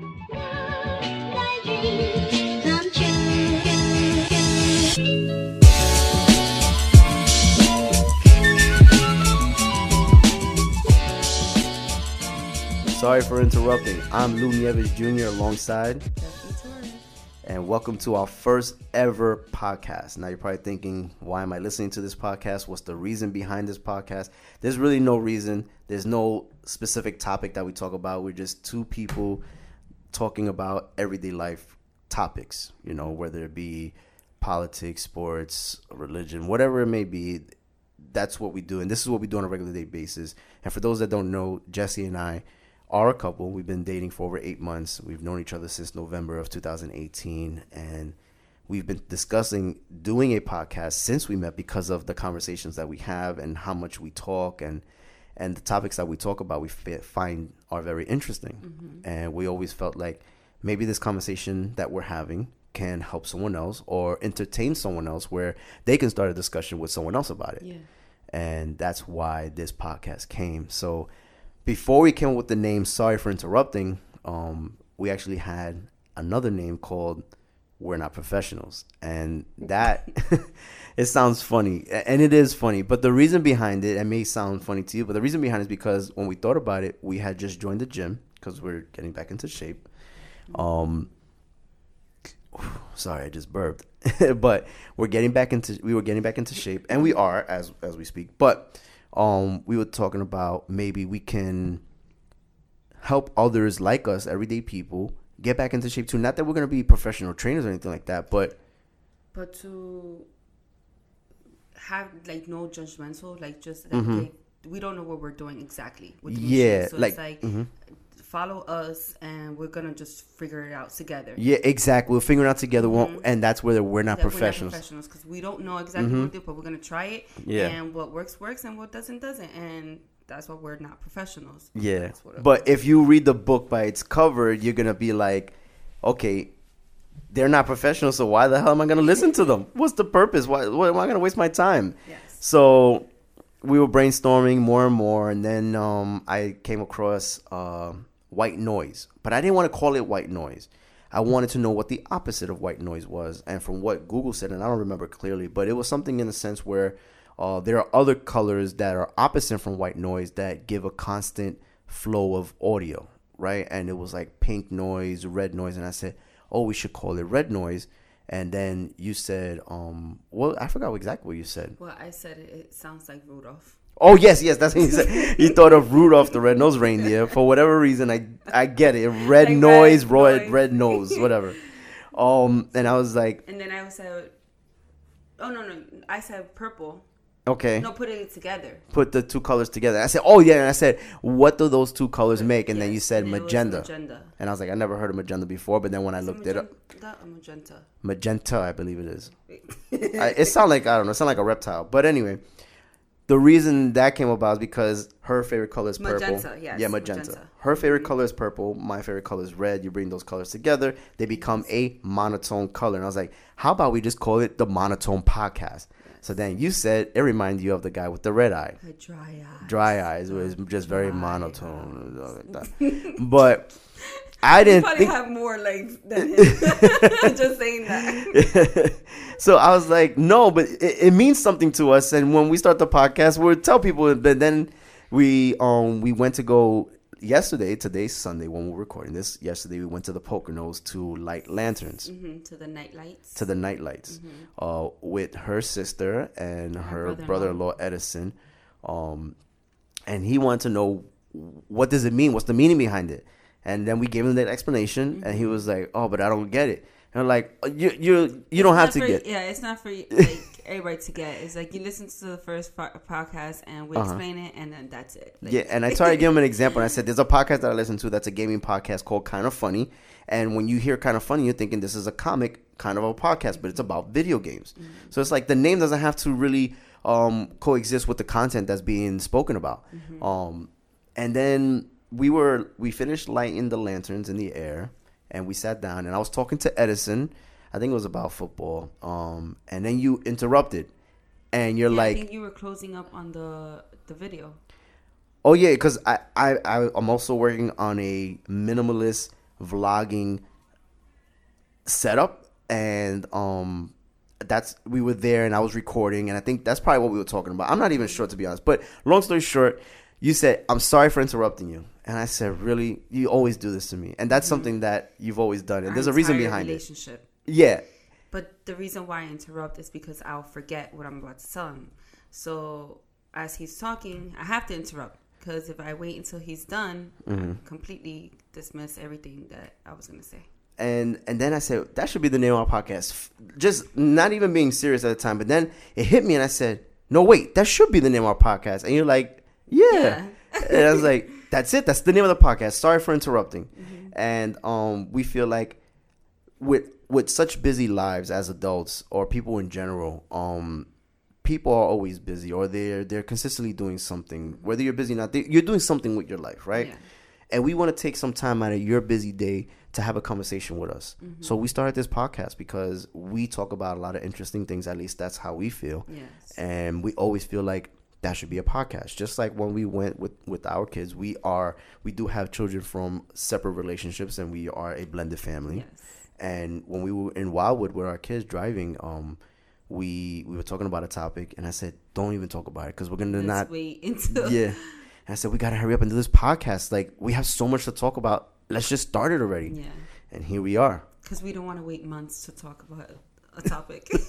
Sorry for interrupting. I'm Lou Nieves Jr. alongside, and welcome to our first ever podcast. Now, you're probably thinking, why am I listening to this podcast? What's the reason behind this podcast? There's really no reason. There's no specific topic that we talk about. We're just two people talking about everyday life topics, you know, whether it be politics, sports, religion, whatever it may be. That's what we do. And this is what we do on a regular day basis. And for those that don't know, Jesse and I are a couple. We've been dating for over eight months. We've known each other since November of 2018. And we've been discussing doing a podcast since we met because of the conversations that we have and how much we talk and and the topics that we talk about we fi- find are very interesting and we always felt like maybe this conversation that we're having can help someone else or entertain someone else where they can start a discussion with someone else about it Yeah. and that's why this podcast came. So before we came up with the name, sorry for interrupting. Um, we actually had another name called "We're Not Professionals," and that it sounds funny, and it is funny. But the reason behind it, it may sound funny to you, but the reason behind it is because when we thought about it, we had just joined the gym because we're getting back into shape. Um, sorry, I just burped. but we're getting back into we were getting back into shape, and we are as as we speak. But um, we were talking about maybe we can help others like us, everyday people, get back into shape too. Not that we're gonna be professional trainers or anything like that, but But to have like no judgmental, like just like, like, we don't know what we're doing exactly. With the Mm-hmm. Yeah, so like- it's like mhm. follow us, and we're gonna just figure it out together. yeah, exactly. We'll figure it out together, won't and that's where we're not That we're professionals. professionals because we don't know exactly what to do, but we're gonna try it. Yeah. And what works works, and what doesn't doesn't, and that's why we're not professionals. Yeah, That's what but if you read the book by its cover, you're gonna be like, okay, they're not professionals, so why the hell am I gonna listen to them? What's the purpose? Why, why am I gonna waste my time? Yes. So we were brainstorming more and more, and then um, I came across uh, white noise, but I didn't want to call it white noise. I wanted to know what the opposite of white noise was, and from what Google said, and I don't remember clearly, but it was something in the sense where uh, there are other colors that are opposite from white noise that give a constant flow of audio, right? And it was like pink noise, red noise, and I said, "Oh, we should call it red noise." And then you said, um, well, I forgot exactly what you said. Well, I said it, it sounds like Rudolph. Oh yes, yes, that's what he said. he thought of Rudolph the red-nosed reindeer. For whatever reason, I I get it. Red Like noise, red red, noise. red nose, whatever. Um, and I was like, And then I said, oh no no, I said purple. Okay, No, putting it together. put the two colors together. I said, oh yeah, and I said, what do those two colors make? And then you Yes, said and magenta. magenta. And I was like, I never heard of magenta before. But then when I Is it looked it up, magenta magenta? magenta, I believe it is. I, it sounded like I don't know, it sounded like a reptile. But anyway, the reason that came about is because her favorite color is purple. Magenta, yes, Yeah, magenta. magenta. Her favorite mm-hmm. color is purple. My favorite color is red. You bring those colors together, they become a monotone color. And I was like, how about we just call it the monotone podcast? So then you said it reminded you of the guy with the red eye. A dry eye. Dry eyes was just very monotone. like but I didn't Probably think have more legs than him. Just saying that. so I was like, no, but it, it means something to us. And when we start the podcast, we'll tell people. But then we um we went to go yesterday. Today's Sunday when we're recording this. Yesterday we went to the Poconos to light lanterns hmm To the night lights. to the night lights uh, with her sister and her brother-in-law. brother-in-law Edison. Um, and he wanted to know what does it mean? What's the meaning behind it? And then we gave him that explanation, and he was like, "Oh, but I don't get it." And I'm like, "Uh, "You you you don't have to for- get." Yeah, it's not for you. like everybody to get. is like you listen to the first po- podcast and we explain it, and then that's it. Like, Uh-huh. Yeah, and I tried to give him an example. And I said, "There's a podcast that I listen to that's a gaming podcast called Kind of Funny." And when you hear Kind of Funny, you're thinking this is a comic kind of a podcast, but it's about video games. So it's like the name doesn't have to really um, coexist with the content that's being spoken about. Um, and then we were we finished lighting the lanterns in the air, and we sat down, and I was talking to Edison. I think it was about football. Um, and then you interrupted, and you're Yeah, like, I think you were closing up on the the video. Oh yeah, because I, I I'm also working on a minimalist vlogging setup, and um, that's we were there, and I was recording, and I think that's probably what we were talking about. I'm not even sure to be honest, but long story short, you said I'm sorry for interrupting you, and I said, really, you always do this to me, and that's something that you've always done, and there's a reason behind it. Yeah, But the reason why I interrupt is because I'll forget what I'm about to tell him. So as he's talking, I have to interrupt because if I wait until he's done, Mm-hmm. I completely dismiss everything that I was going to say. and and then I said that should be the name of our podcast. Just not even being serious at the time, but then it hit me, and I said, "No, wait, that should be the name of our podcast." And you're like, "Yeah,", and I was like, "That's it. That's the name of the podcast." Sorry for interrupting. And um, we feel like with with such busy lives as adults or people in general, um, people are always busy or they're they're consistently doing something. Whether you're busy or not, they, you're doing something with your life, right? Yeah. And we want to take some time out of your busy day to have a conversation with us. Mm-hmm. So we started this podcast because we talk about a lot of interesting things. At least that's how we feel. Yes. And we always feel like that should be a podcast. Just like when we went with with our kids, we are we do have children from separate relationships, and we are a blended family. Yes. And when we were in Wildwood with our kids driving, um, we we were talking about a topic, and I said, "Don't even talk about it because we're gonna Let's not." wait until. Yeah. And I said, "We gotta hurry up and do this podcast. Like we have so much to talk about. Let's just start it already." Yeah. And here we are. Because we don't want to wait months to talk about a topic.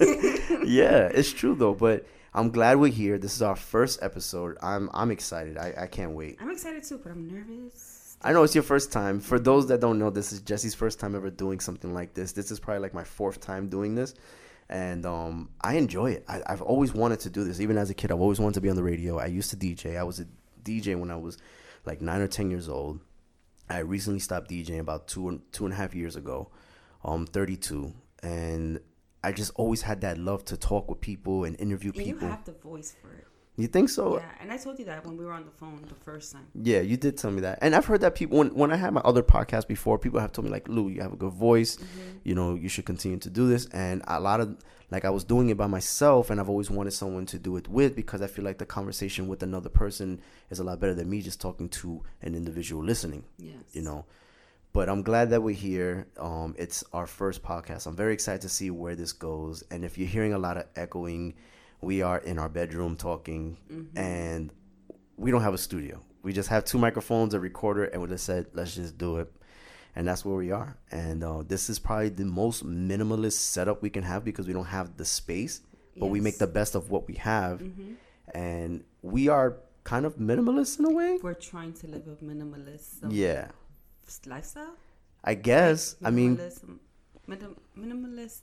yeah, it's true though. But I'm glad we're here. This is our first episode. I'm I'm excited. I, I can't wait. I'm excited too, but I'm nervous. I know it's your first time. For those that don't know, this is Jesse's first time ever doing something like this. This is probably like my fourth time doing this, and um, I enjoy it. I, I've always wanted to do this. Even as a kid, I've always wanted to be on the radio. I used to DJ. I was a DJ when I was like nine or ten years old. I recently stopped DJing about two and two and a half years ago. Um, 32, and I just always had that love to talk with people and interview And you people. have the voice for it. You think so? Yeah, and I told you that when we were on the phone the first time. Yeah, you did tell me that, and I've heard that people when when I had my other podcast before, people have told me like, "Lou, you have a good voice. You know, you should continue to do this." And a lot of like I was doing it by myself, and I've always wanted someone to do it with because I feel like the conversation with another person is a lot better than me just talking to an individual listening. Yes. You know. But I'm glad that we're here. Um, it's our first podcast. I'm very excited to see where this goes. And if you're hearing a lot of echoing, we are in our bedroom talking, and we don't have a studio. We just have two microphones, a recorder, and we just said, let's just do it. And that's where we are. And uh, this is probably the most minimalist setup we can have because we don't have the space, but we make the best of what we have. And we are kind of minimalist in a way. We're trying to live a minimalist um, Yeah. lifestyle. I guess. I mean, minim- minimalist.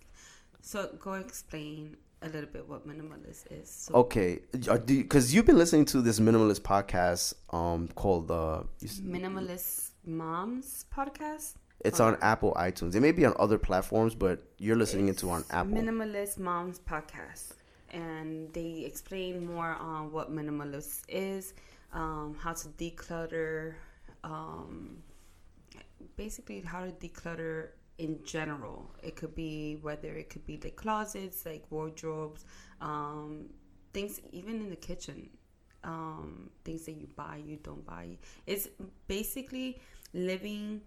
So go explain a little bit what minimalist is. So okay, because you've been listening to this minimalist podcast um, called uh, minimalist moms podcast. it's on Apple iTunes. It may be on other platforms, but you're listening into on Apple. Minimalist Moms podcast, and they explain more on what minimalist is, um, how to declutter, um, basically how to declutter in general. It could be whether it could be like closets, like wardrobes, um, things even in the kitchen, um, things that you buy, you don't buy. It's basically living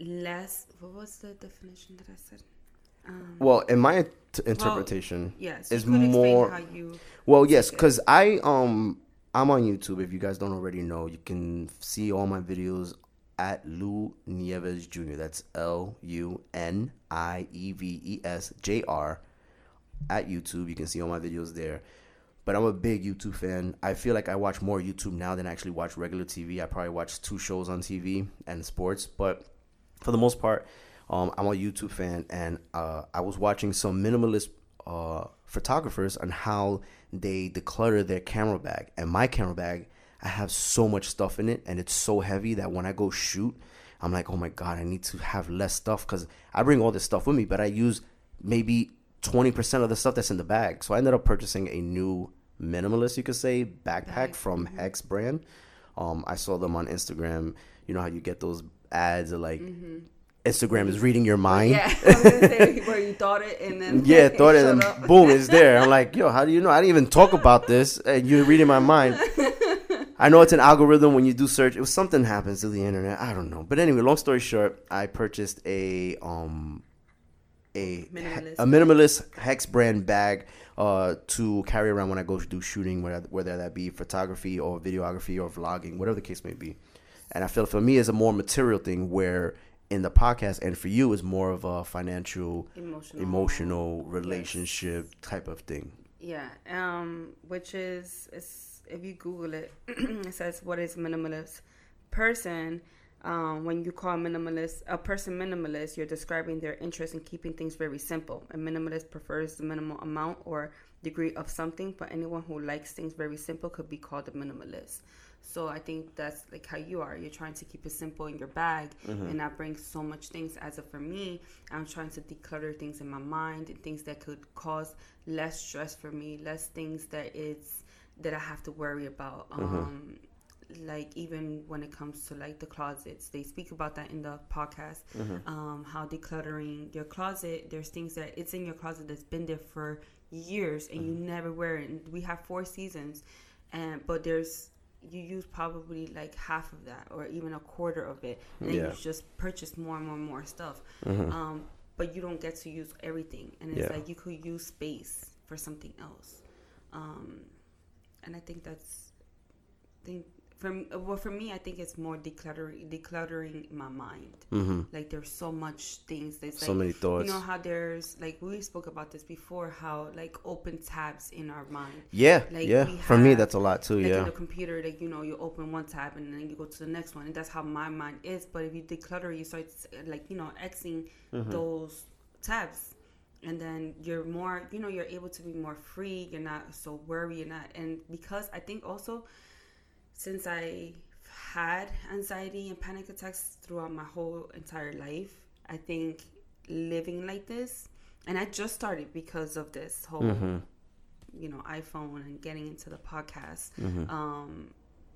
less. What was the definition that I said? Um, well, in my t- interpretation, Yes, is you could explain more. Well, yes, because I um I'm on YouTube. If you guys don't already know, you can see all my videos at Lou Nieves Jr. That's L U N I E V E S J R at YouTube. You can see all my videos there. But I'm a big YouTube fan. I feel like I watch more YouTube now than I actually watch regular TV. I probably watch two shows on TV and sports, but for the most part, um, I'm a YouTube fan, and uh, I was watching some minimalist uh, photographers on how they declutter their camera bag. And my camera bag, I have so much stuff in it, and it's so heavy that when I go shoot, I'm like, oh my god, I need to have less stuff because I bring all this stuff with me, but I use maybe 20% of the stuff that's in the bag. So I ended up purchasing a new minimalist, you could say, backpack from Hex brand. Um, I saw them on Instagram. You know how you get those ads of like Instagram is reading your mind. Yeah, I was gonna say where you thought it and then Yeah, thought it, and up. boom, it's there. I'm like, yo, how do you know? I didn't even talk about this, and you're reading my mind. I know it's an algorithm when you do search. It was something happens to the internet. I don't know. But anyway, long story short, I purchased a um a Minimalist a minimalist hex brand bag uh to carry around when I go to do shooting, whether whether that be photography or videography or vlogging, whatever the case may be. And I feel for me it's a more material thing where in the podcast and for you is more of a financial Emotional. emotional relationship type of thing. Yeah, um, which is, is if you Google it, it says what is minimalist person. Um, when you call minimalist a person minimalist, you're describing their interest in keeping things very simple. A minimalist prefers the minimal amount or degree of something, but anyone who likes things very simple could be called a minimalist. So I think that's like how you are. You're trying to keep it simple in your bag and not bring so much things. As of for me, I'm trying to declutter things in my mind and things that could cause less stress for me, less things that it's that I have to worry about. Um, like even when it comes to like the closets, they speak about that in the podcast. Um, how decluttering your closet, there's things that it's in your closet that's been there for years and you never wear it. And we have four seasons, and but there's you use probably like half of that or even a quarter of it, and then Yeah. you just purchase more and more and more stuff. Um, but you don't get to use everything, and it's Yeah. like you could use space for something else. Um, and I think that's think for m- well for me I think it's more decluttering decluttering my mind. Mm-hmm. Like there's so much things. There's So like, many thoughts. You know how there's like we spoke about this before. How like open tabs in our mind. Yeah, Like, yeah. we For me, that's a lot too. Yeah. Like in yeah, the computer, like you know, you open one tab and then you go to the next one, and that's how my mind is. But if you declutter, you start like you know xing Mm-hmm. those tabs, and then you're more, you know, you're able to be more free. You're not so worried. You're not, and because I think also since I had anxiety and panic attacks throughout my whole entire life, I think living like this, and I just started because of this whole, Mm-hmm. you know, iPhone and getting into the podcast. Mm-hmm. Um,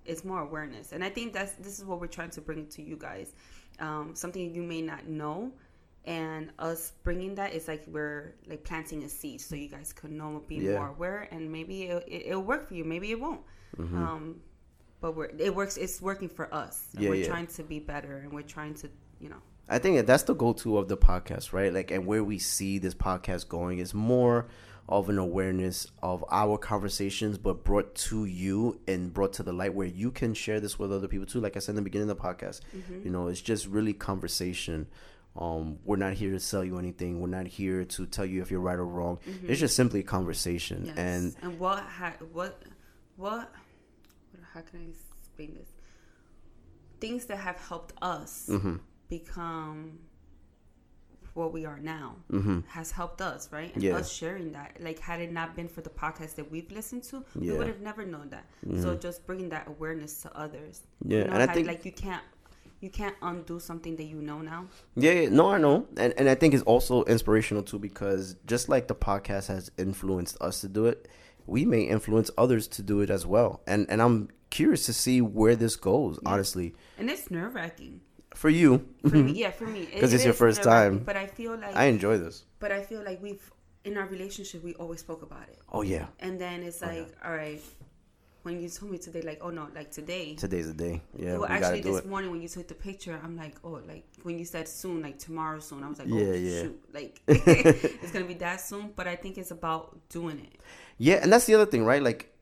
it's more awareness, and I think that's this is what we're trying to bring to you guys. Um, something you may not know, and us bringing that is like we're like planting a seed, so you guys could know, be Yeah. more aware, and maybe it, it, it'll work for you, maybe it won't. Um, but we're it works. It's working for us. And Yeah, we're yeah. trying to be better, and we're trying to, you know, I think that's the go-to of the podcast, right? Like, and where we see this podcast going is more of an awareness of our conversations, but brought to you and brought to the light where you can share this with other people too. Like I said in the beginning of the podcast, Mm-hmm. you know, it's just really conversation. Um, we're not here to sell you anything. We're not here to tell you if you're right or wrong. It's just simply a conversation, Mm-hmm. yes. and and what ha- what what how can I explain this? Things that have helped us Mm-hmm. become what we are now has helped us, right? And Yeah. us sharing that, like, had it not been for the podcast that we've listened to, we would have never known that. So just bringing that awareness to others, Yeah, you know, and I how, think- like you can't you can't undo something that you know now. Yeah, yeah, no, I know, and and I think it's also inspirational too because just like the podcast has influenced us to do it, we may influence others to do it as well. And and I'm curious to see where this goes. Honestly, And it's nerve wracking. for you, For me, yeah, for me, 'Cause it it's your first time. But I feel like, I enjoy this. but I feel like we've in our relationship we always spoke about it, Oh yeah, and then it's oh, like, all right, when you told me today, like, oh no, like today. today's the day. Yeah, well, we actually, do this it. morning when you took the picture, I'm like, oh, like when you said soon, like tomorrow soon, I was like, oh, Yeah, oh yeah. shoot, like it's gonna be that soon. But I think it's about doing it. Yeah, and that's the other thing, right? Like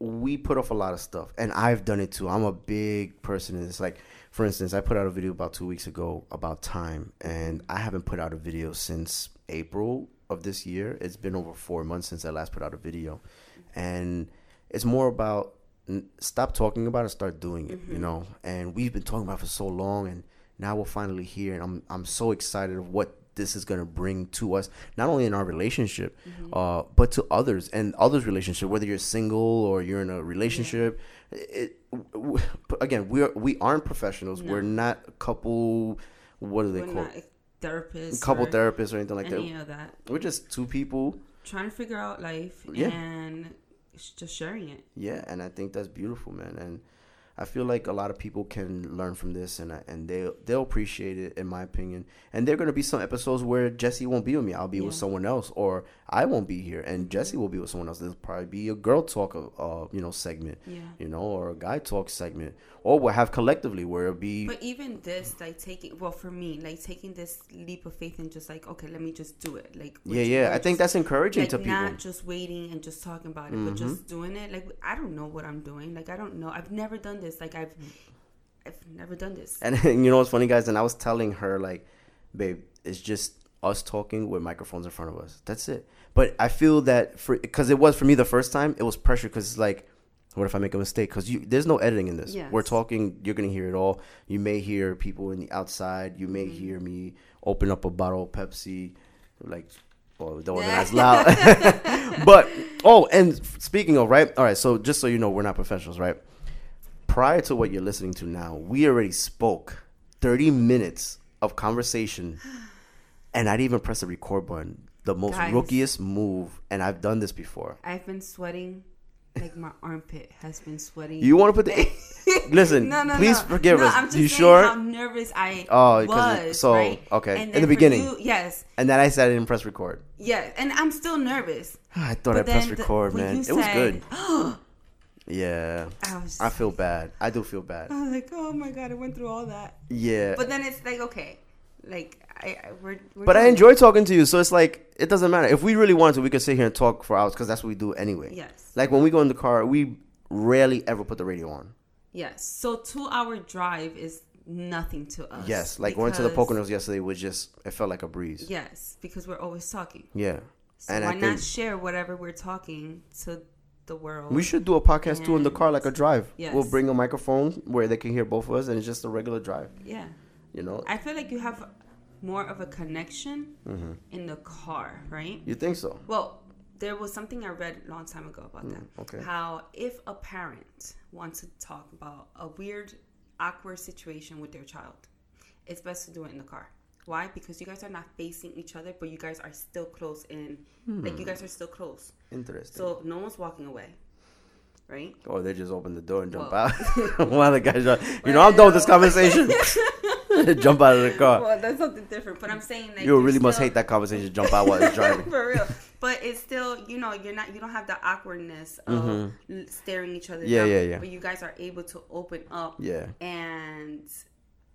we put off a lot of stuff, and I've done it too. I'm a big person in this. Like, for instance, I put out a video about two weeks ago about time, and I haven't put out a video since April of this year. It's been over four months since I last put out a video, and it's more about stop talking about it, start doing it. You know, and we've been talking about it for so long, and now we're finally here, and I'm I'm so excited of what this is going to bring to us not only in our relationship uh, but to others and others relationship whether you're single or you're in a relationship it, w- again we are we aren't professionals we're not a couple what do they We're call therapists, couple therapists or anything like any that that. we're just two people Trying to figure out life Yeah. and just sharing it. yeah and i think that's beautiful man and I feel like a lot of people can learn from this, and and they they'll appreciate it, in my opinion. And there are gonna be some episodes where Jesse won't be with me. I'll be with someone else, or I won't be here, and Jesse will be with someone else. There'll probably be a girl talk, uh, you know, segment, Yeah. you know, or a guy talk segment, or we'll have collectively where it'll be. But even this, like taking, well, for me, like taking this leap of faith and just like, okay, let me just do it. Like, yeah, yeah. I think that's encouraging like to people. Mm-hmm. not just waiting and just talking about it, but just doing it. Like, I don't know what I'm doing. Like, I don't know. I've never done this. Like, I've, I've never done this. And you know what's funny, guys? And I was telling her, like, babe, it's just us talking with microphones in front of us. That's it. But I feel that for because it was for me the first time, it was pressure because it's like, what if I make a mistake? Because you there's no editing in this. Yes. We're talking. You're gonna hear it all. You may hear people in the outside. You may Mm-hmm. hear me open up a bottle of Pepsi, like. Well, that wasn't as loud. but oh, and speaking of right, all right. So just so you know, we're not professionals, right? Prior to what you're listening to now, we already spoke 30 minutes of conversation and I didn't even press the record button. The most Guys. rookiest move, and I've done this before. I've been sweating. Like my armpit has been sweating. You want to put the listen? no, no, please no. forgive no, us. I'm just you sure? How nervous I Oh, was. so, right? okay. In the beginning. you- yes, and then I said I didn't press record. yeah, and I'm still nervous. I thought But I pressed the- record, man. It was good. Yeah, I. I feel bad. I do feel bad. I was like, oh my god, I went through all that. Yeah, But then it's like, okay, like I, I we're, we're But I enjoy talking to you, so it's like it doesn't matter. If we really wanted to, we could sit here and talk for hours because that's what we do anyway. Yes. Like when we go in the car, we rarely ever put the radio on. Yes. So two hour drive is nothing to us. yes, like going to the Poconos yesterday was just it felt like a breeze. Yes, because we're always talking. Yeah, So and why I not share whatever we're talking to the world? we should do a podcast too in the car, like a drive. Yes. We'll bring a microphone where they can hear both of us, and it's just a regular drive. Yeah. You know, I feel like you have more of a connection Mm-hmm. in the car, right? you think so? Well, there was something I read a long time ago about that. Mm, okay. How if a parent wants to talk about a weird, awkward situation with their child, it's best to do it in the car. Why? Because you guys are not facing each other, but you guys are still close in. Like Hmm. you guys are still close, Interesting. so no one's walking away, right? or they just open the door and jump Well- out. One of the guys, are, you know, I'm done with this conversation. jump out of the car. Well, that's something different. But I'm saying like you really must hate that conversation. Jump out while it's driving. for real. But it's still, you know, you're not, you don't have the awkwardness of l- staring each other Mm-hmm. Yeah, down. yeah, yeah. But you guys are able to open up Yeah. and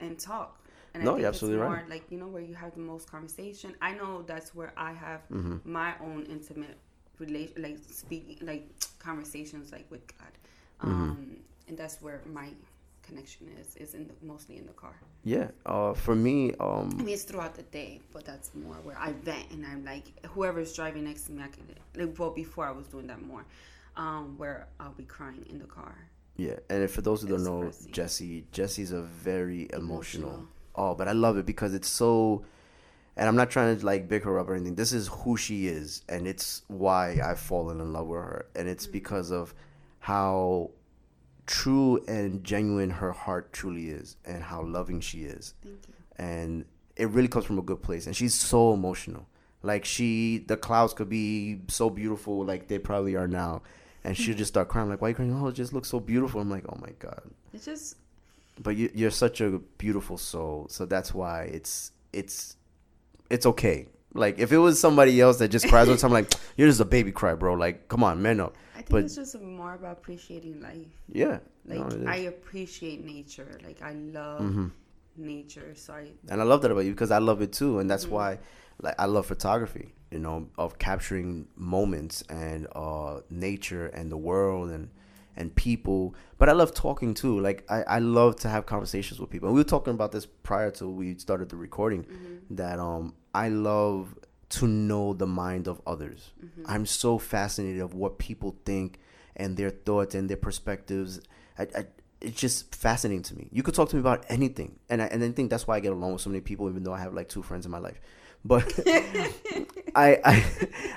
and talk. And No, I think you're absolutely it's more right. like you know where you have the most conversation. I know that's where I have Mm-hmm. my own intimate relation, like speaking, like conversations, like with God, Mm-hmm. um, and that's where my connection is is in the, mostly in the car. Yeah. Uh, for me, um, I mean, it's throughout the day, but that's more where I vent and I'm like, whoever's driving next to me, I can, like, well, before I was doing that more, um, where I'll be crying in the car. yeah. And for those who don't know, Jesse, Jesse's a very emotional. Emotional. Oh, but I love it because it's so. And I'm not trying to like big her up or anything. This is who she is, and it's why I've fallen in love with her, and it's mm. because of how true and genuine her heart truly is, and how loving she is. Thank you. and it really comes from a good place and she's so emotional like she the clouds could be so beautiful like they probably are now and she'll just start crying like why are you crying oh it just looks so beautiful i'm like oh my god It's just, but you, you're such a beautiful soul so that's why it's it's it's okay like if it was somebody else that just cries all the time like you're just a baby cry bro like come on man up I think But- it's just more about appreciating life. yeah Like, no. I appreciate nature. Like, I love Mm-hmm. nature. So I, and I love that about you because I love it too, and that's Mm-hmm. why, like, I love photography. You know, of capturing moments and uh, nature and the world and and people. But I love talking too. Like, I I love to have conversations with people. And we were talking about this prior to we started the recording. Mm-hmm. That um, I love to know the mind of others. Mm-hmm. I'm so fascinated of what people think and their thoughts and their perspectives. I, I it's just fascinating to me. You could talk to me about anything, and I, and I think that's why I get along with so many people, even though I have like two friends in my life. But I, I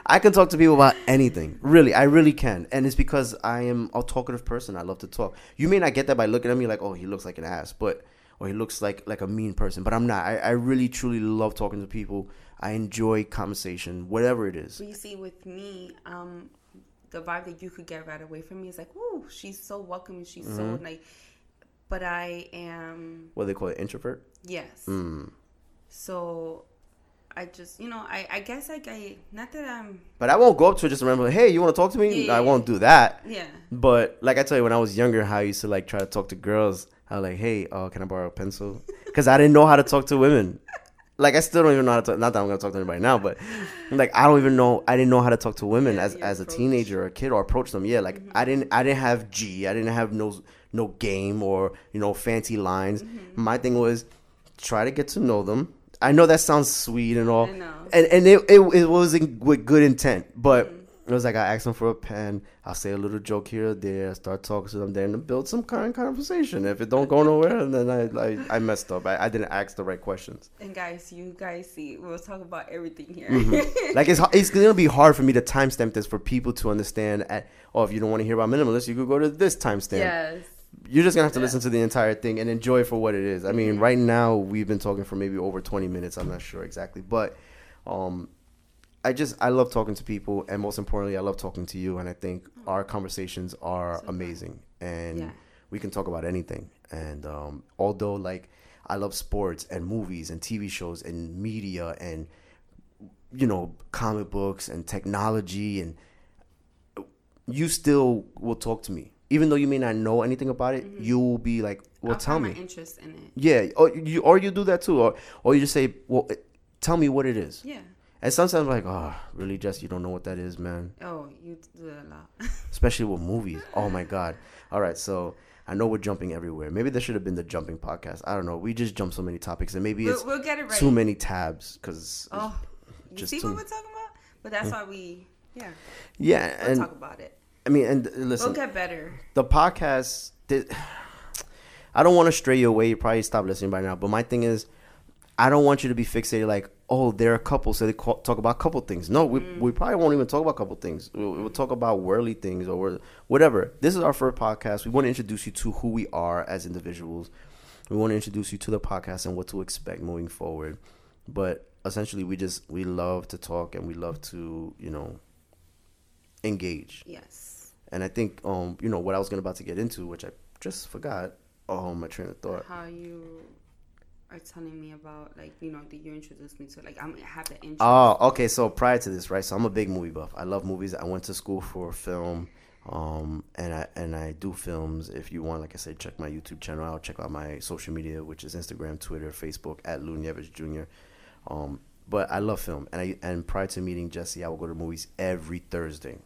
I can talk to people about anything. Really, I really can, and it's because I am a talkative person. I love to talk. You may not get that by looking at me like, oh, he looks like an ass, but or he looks like like a mean person. But I'm not. I, I really truly love talking to people. I enjoy conversation, whatever it is. but you see, with me, um, the vibe that you could get right away from me is like, "Ooh, she's so welcoming. She's so Mm-hmm. like." but I am What do they call it? Introvert. yes. Mm. So I just you know I I guess like I not that I'm But I won't go up to her just remember. Hey, you want to talk to me? Yeah. I won't do that. yeah But like I tell you, when I was younger, how I used to like try to talk to girls. I was like, hey, uh, can I borrow a pencil? Because I didn't know how to talk to women. Like I still don't even know how to. Talk, not that I'm gonna talk to anybody now, but like I don't even know. I didn't know how to talk to women Yeah, as as a approach. Mm-hmm. teenager or a kid or approach them. Yeah, like I didn't. I didn't have G. I didn't have no no game or you know fancy lines. Mm-hmm. My thing was try to get to know them. I know that sounds sweet and all, I know. and and it it, it was in, with good intent, but Mm-hmm. it was like I asked them for a pen. I'll say a little joke here or there. Start talking to them, then to build some kind of conversation. If it don't go nowhere, then I I, I messed up. I, I didn't ask the right questions. and guys you guys see we'll talk about everything here Mm-hmm. Like it's it's gonna be hard for me to timestamp this for people to understand. At oh, if you don't want to hear about minimalists, you could go to this timestamp. yes You're just gonna have to Yeah. Listen to the entire thing and enjoy for what it is. I mean, right now we've been talking for maybe over 20 minutes. I'm not sure exactly, but um, I just I love talking to people, and most importantly, I love talking to you. And I think our conversations are So amazing, and Yeah. we can talk about anything. And um, although like I love sports and movies and TV shows and media and you know comic books and technology and you still will talk to me even though you may not know anything about it you will be like well I'll tell me. my interest in it. Yeah or you or you do that too or or you just say well eh, tell me what it is. Yeah. And sometimes I'm like oh really Jess you don't know what that is man. Oh you do that a lot. Especially with movies. Oh my god. All right so I know we're jumping everywhere. Maybe there should have been the jumping podcast. I don't know. We just jumped so many topics, and maybe it's we'll, get it right too many tabs. Because oh you see too- what we're talking about? But that's why we yeah. Yeah, we'll and talk about it I mean, and uh, listen, we'll get better the podcast did I don't want to stray you away. You probably stop listening by now. But my thing is, I don't want you to be fixated like, oh, they're a couple, so they call, talk about couple things. No, we, we probably won't even talk about couple things. We'll, we'll talk about worldly things or whatever. This is our first podcast. We want to introduce you to who we are as individuals. We want to introduce you to the podcast and what to expect moving forward. But essentially, we just we love to talk and we love to you know engage. yes And I think, um, you know, what I was gonna about to get into, which I just forgot. Oh, my train of thought. how you are telling me about like you know that you introduced me to like I'm I have the interest Oh, okay. So prior to this, right? So I'm a big movie buff. I love movies. I went to school for film, um, and I and I do films. If you want, like I said, check my YouTube channel out. Check out my social media, which is Instagram, Twitter, Facebook at Lou Nieves Jr. Um, but I love film, and I and prior to meeting Jesse, I would go to movies every Thursday.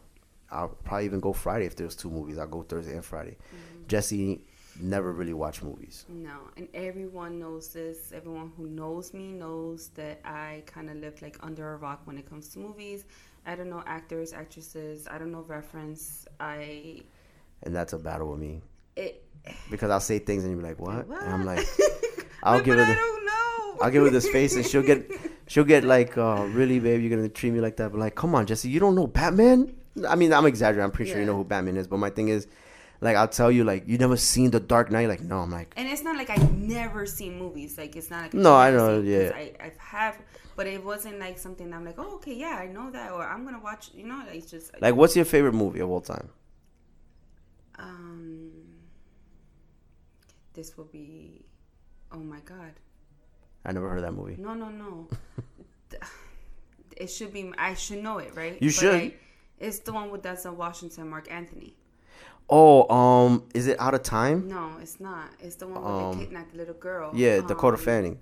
I'll probably even go Friday if there's two movies. I'll go Thursday and Friday. Jesse never really watched movies. No, and everyone knows this. Everyone who knows me knows that I kind of live like under a rock when it comes to movies. I don't know actors, actresses. I don't know reference. I and that's a battle with me it. because I'll say things and you'll be like, "What?" What? And I'm like, "I'll Like, give her I don't know. I'll give her this face, and she'll get, she'll get like, uh, "Really, babe, you're gonna treat me like that?" But like, come on, Jesse, you don't know Batman? I mean, I'm exaggerating. I'm pretty sure you know who Batman is, but my thing is, like, I'll tell you, like, you never seen The Dark Knight? Like, no, I'm like, And it's not like I've never seen movies. Like it's not like No, I know, yeah. I I've have, but it wasn't like something I'm like, oh okay, yeah, I know that, or I'm gonna watch. You know, like, it's just like, what's your favorite movie of all time? um, this will be, oh my god. I never heard that movie. No, no, no. it should be. I should know it, right? You But should. I- it's the one with Denzel Washington, Marc Anthony. Oh, um, is it Out of Time? No, it's not. It's the one where Um, they kidnapped the little girl. Yeah, Dakota Um, Fanning.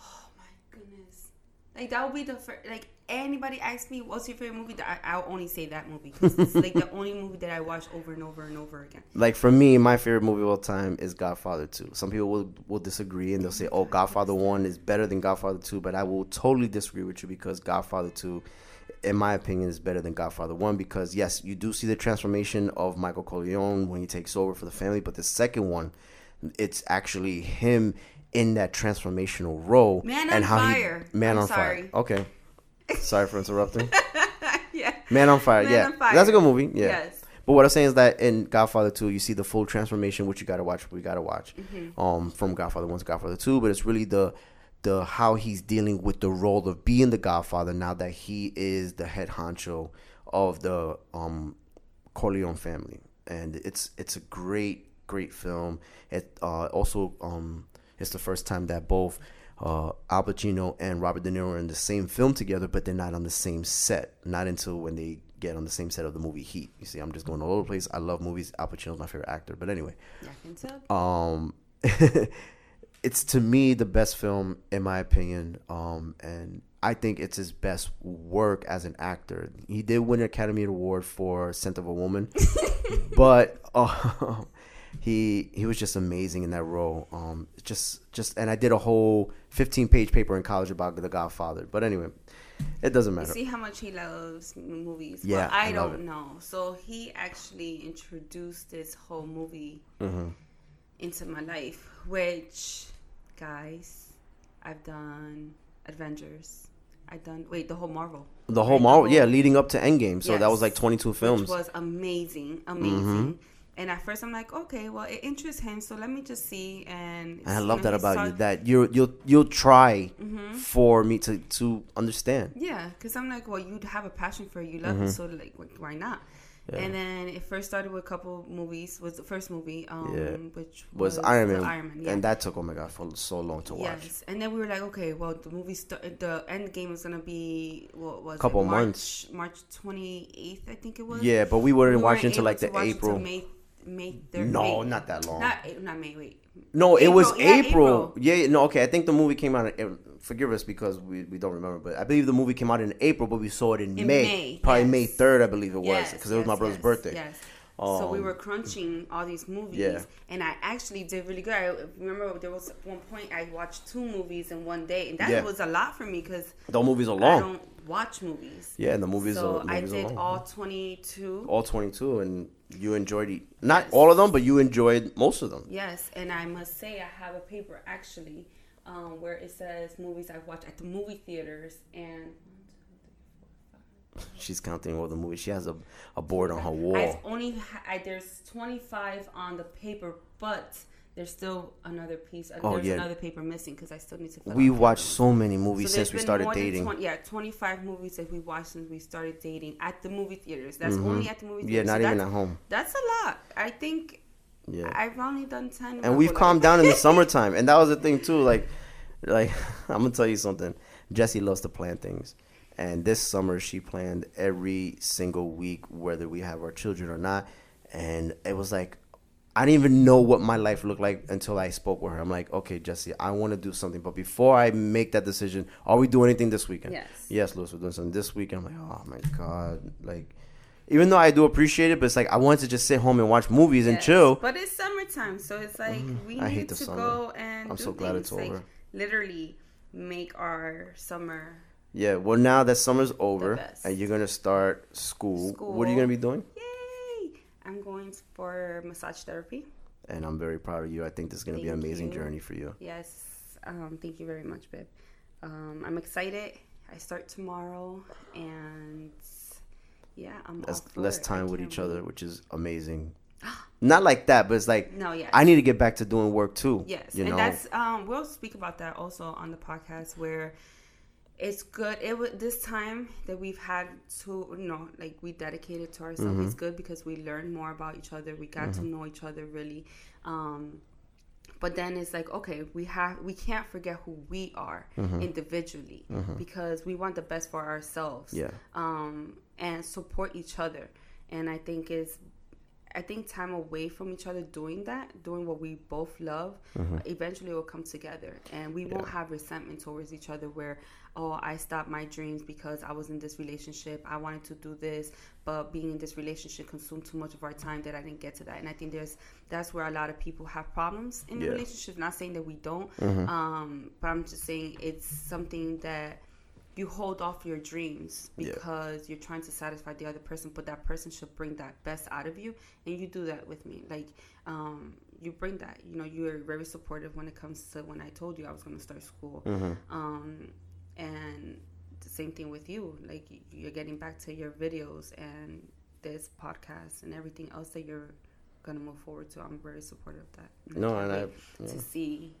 Oh my goodness! Like that would be the first. Like anybody asks me, "What's your favorite movie?" That I, I'll only say that movie because it's like the only movie that I watch over and over and over again. Like for me, my favorite movie of all time is Godfather 2. Some people will, will disagree and they'll say, "Oh, Godfather 1 is better than Godfather 2," but I will totally disagree with you because Godfather 2 in my opinion is better than Godfather 1 because yes, you do see the transformation of Michael Corleone when he takes over for the family, but the second one it's actually him in that transformational role Man and on how Fire. he Man I'm on sorry. fire. Okay. Sorry for interrupting. yeah. Man on Fire. Man yeah. on Fire. That's a good movie. Yeah. Yes. But what I'm saying is that in Godfather 2, you see the full transformation, which you gotta watch. We gotta watch, um, from Godfather 1 to Godfather 2. But it's really the the how he's dealing with the role of being the Godfather now that he is the head honcho of the um Corleone family, and it's it's a great great film. It uh, also um, it's the first time that both uh, Al Pacino and Robert De Niro are in the same film together, but they're not on the same set. Not until when they get on the same set of the movie Heat. You see, I'm just going all over the place. I love movies. Al Pacino's my favorite actor. But anyway, Yeah, I can tell. um, it's to me the best film in my opinion. Um, and I think it's his best work as an actor. He did win an Academy Award for Scent of a Woman, but uh, he he was just amazing in that role. Um, just just and I did a whole 15 page paper in college about The Godfather. But anyway, it doesn't You matter. see how much he loves movies. Yeah, well, I, I don't know. So he actually introduced this whole movie Mm-hmm. into my life, which, guys, I've done Avengers. I've done wait the whole Marvel. The whole Right, Marvel, yeah, leading up to Endgame. So that was like 22 films. Mm-hmm. which was amazing, amazing. And at first, I'm like, okay, well, it interests him, so let me just see. And, And I love that about you that you you'll you'll try Mm-hmm. for me to to understand. Yeah, because I'm like, well, you have a passion for it, you love it, so like, why not? Yeah. And then it first started with a couple movies. Was the first movie, um, Yeah. which Was Iron Man, Iron Man, yeah. and that took oh my god for so long to watch. Yes, and then we were like, okay, well, the movie, st- the end game was gonna be what was a Couple it? March, months. March 28th, I think it was. Yeah, but we wouldn't We weren't until like the April. May, May 3rd. no, May. not that long. Not not May. Wait. no, it was April, yeah, April. April. Yeah, no, okay. I think the movie came out. In, forgive us because we, we don't remember, but I believe the movie came out in April, but we saw it in, In May. May, Probably yes. May third, I believe it was, Yes, because it was my brother's yes, birthday. Yes. so we Um, were crunching all these movies, Yeah. and I actually did really good. I remember there was one point I watched two movies in one day, and that Yeah. was a lot for me because The movies are I long. Watch movies. Yeah, and the movies so are. I movies are did long. all twenty-two. all 22 and you enjoyed it not all of them but you enjoyed most of them Yes, and I must say I have a paper actually um, where it says movies I've watched at the movie theaters, and she's counting all the movies she has a, a board on her wall I've only I, there's 25 on the paper, but there's still another piece. Uh, Oh, there's yeah. another paper missing because I still need to. we watched papers. so many movies So since we started dating 20 yeah, 25 movies that we watched since we started dating at the movie theaters. That's only at the movie Mm-hmm. yeah theaters. not So even at home That's a lot. I think yeah I've only done 10. and we've calmed down in the summertime and that was the thing too like like i'm gonna tell you something jesse loves to plan things and this summer she planned every single week whether we have our children or not and it was like I didn't even know what my life looked like until I spoke with her. I'm like, okay, Jesse, I want to do something, but before I make that decision, are we doing anything this weekend? Yes. Yes, Louis, we're doing something this weekend. I'm like, oh my god, like, even though I do appreciate it, but it's like I wanted to just sit home and watch movies and chill. But it's summertime, so it's like mm, we I need to summer. go and I'm do so glad things, it's like, over. Literally make our summer. Yeah, well, now that summer's over and you're gonna start school, what are you gonna be doing? I'm going for massage therapy. And I'm very proud of you. I think this is gonna be an amazing you. journey for you. Yes. Um, thank you very much, babe. Um, I'm excited. I start tomorrow, and yeah, I'm for less. Time with each other, which is amazing. Not like that, but it's like No, yes. I need to get back to doing work too. Yes, you and know. that's um, we'll speak about that also on the podcast where it's good. It was this time that we've had to, you know, like we dedicated to ourselves. Mm-hmm. It's good because we learned more about each other. We got to know each other really. Um, but then it's like okay, we have we can't forget who we are Mm-hmm. individually because we want the best for ourselves. Yeah. Um, and support each other. And I think is I think time away from each other doing that, doing what we both love, Mm-hmm. eventually will come together. And we won't have resentment towards each other where, oh, I stopped my dreams because I was in this relationship. I wanted to do this, but being in this relationship consumed too much of our time that I didn't get to that. And I think there's that's where a lot of people have problems in Yeah. relationships. Not saying that we don't, Mm-hmm. um, but I'm just saying it's something that you hold off your dreams Yeah. because you're trying to satisfy the other person but that person should bring that best out of you and you do that with me like um, you bring that you know you're very supportive when it comes to when i told you i was going to start school Mm-hmm. um, and the same thing with you like you're getting back to your videos and this podcast and everything else that you're to move forward to i'm very supportive of that No, and I- yeah. to see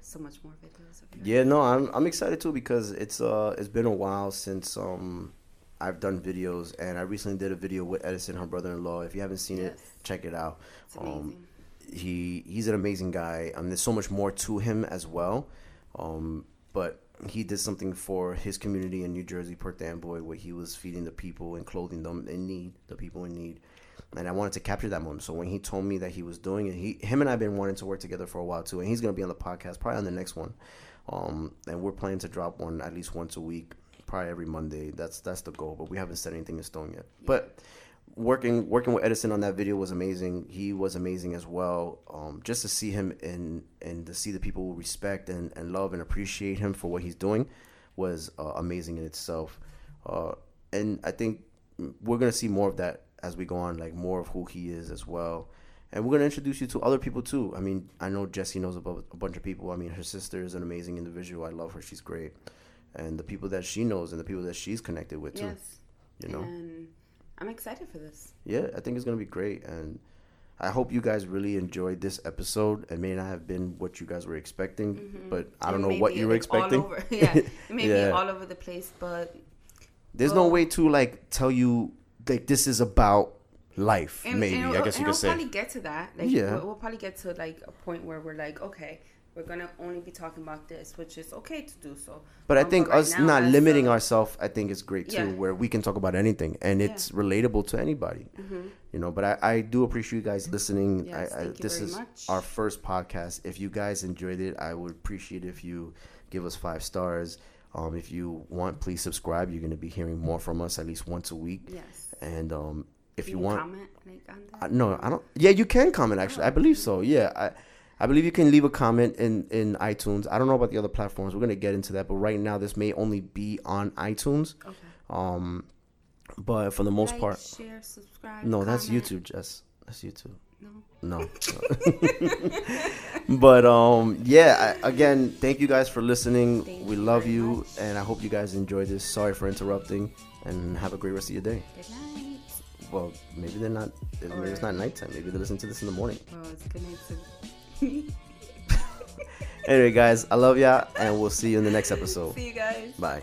so much more videos of Yeah, no, I'm I'm excited too because it's uh it's been a while since um I've done videos and I recently did a video with Edison, her brother-in-law. If you haven't seen it, check it out. Um, he he's an amazing guy. and there's so much more to him as well. Um, but he did something for his community in New Jersey, Perth Amboy, where he was feeding the people and clothing them in need, the people in need. And I wanted to capture that moment. So when he told me that he was doing it, he, him and I've been wanting to work together for a while too. And he's gonna be on the podcast, probably on the next one. Um, and we're planning to drop one at least once a week, probably every Monday. That's that's the goal. But we haven't set anything in stone yet. But working working with Edison on that video was amazing. He was amazing as well. Um, just to see him and and to see the people respect and, and love and appreciate him for what he's doing was uh, amazing in itself. Uh, and I think we're gonna see more of that as we go on, like more of who he is as well. And we're gonna introduce you to other people too. I mean, I know Jesse knows about a bunch of people. I mean, her sister is an amazing individual. I love her. She's great. And the people that she knows and the people that she's connected with too. Yes. You know. And I'm excited for this. yeah, I think it's gonna be great, and I hope you guys really enjoyed this episode. It may not have been what you guys were expecting, mm-hmm. but I don't know what you were expecting. over- yeah, it may Yeah. be all over the place, but There's no way to like tell you like this is about life. and, maybe and I guess you could we'll probably get to that. Like, Yeah. we'll, we'll probably get to like a point where we're like, okay, we're gonna only be talking about this, which is okay to do so. But I Um, think right us now, not limiting ourselves, I think is great too, Yeah. where we can talk about anything and it's relatable to anybody. You know, but I, I do appreciate you guys listening. Mm-hmm. Yes, I, I, you this very is much. our first podcast. If you guys enjoyed it, I would appreciate if you give us five stars. Um, if you want, please subscribe. You're going to be hearing more from us at least once a week. Yes. And um, if Can you want, comment like on that. I, no, I don't. Yeah, you can comment. Actually, I believe so. Yeah, I, I believe you can leave a comment in in iTunes. I don't know about the other platforms. We're gonna get into that, but right now this may only be on iTunes. okay. Um, but for the most like, part, share, subscribe. no, that's comment. YouTube. Jess, that's YouTube. No. No. but um, yeah. I, again, thank you guys for listening. Thank we you love you, much. and I hope you guys enjoyed this. Sorry for interrupting, and have a great rest of your day. Good night. Well, maybe they're not. Maybe it's not nighttime. Maybe they listen to this in the morning. Well, it's good night to. Anyway, guys, I love y'all, and we'll see you in the next episode. See you guys. Bye.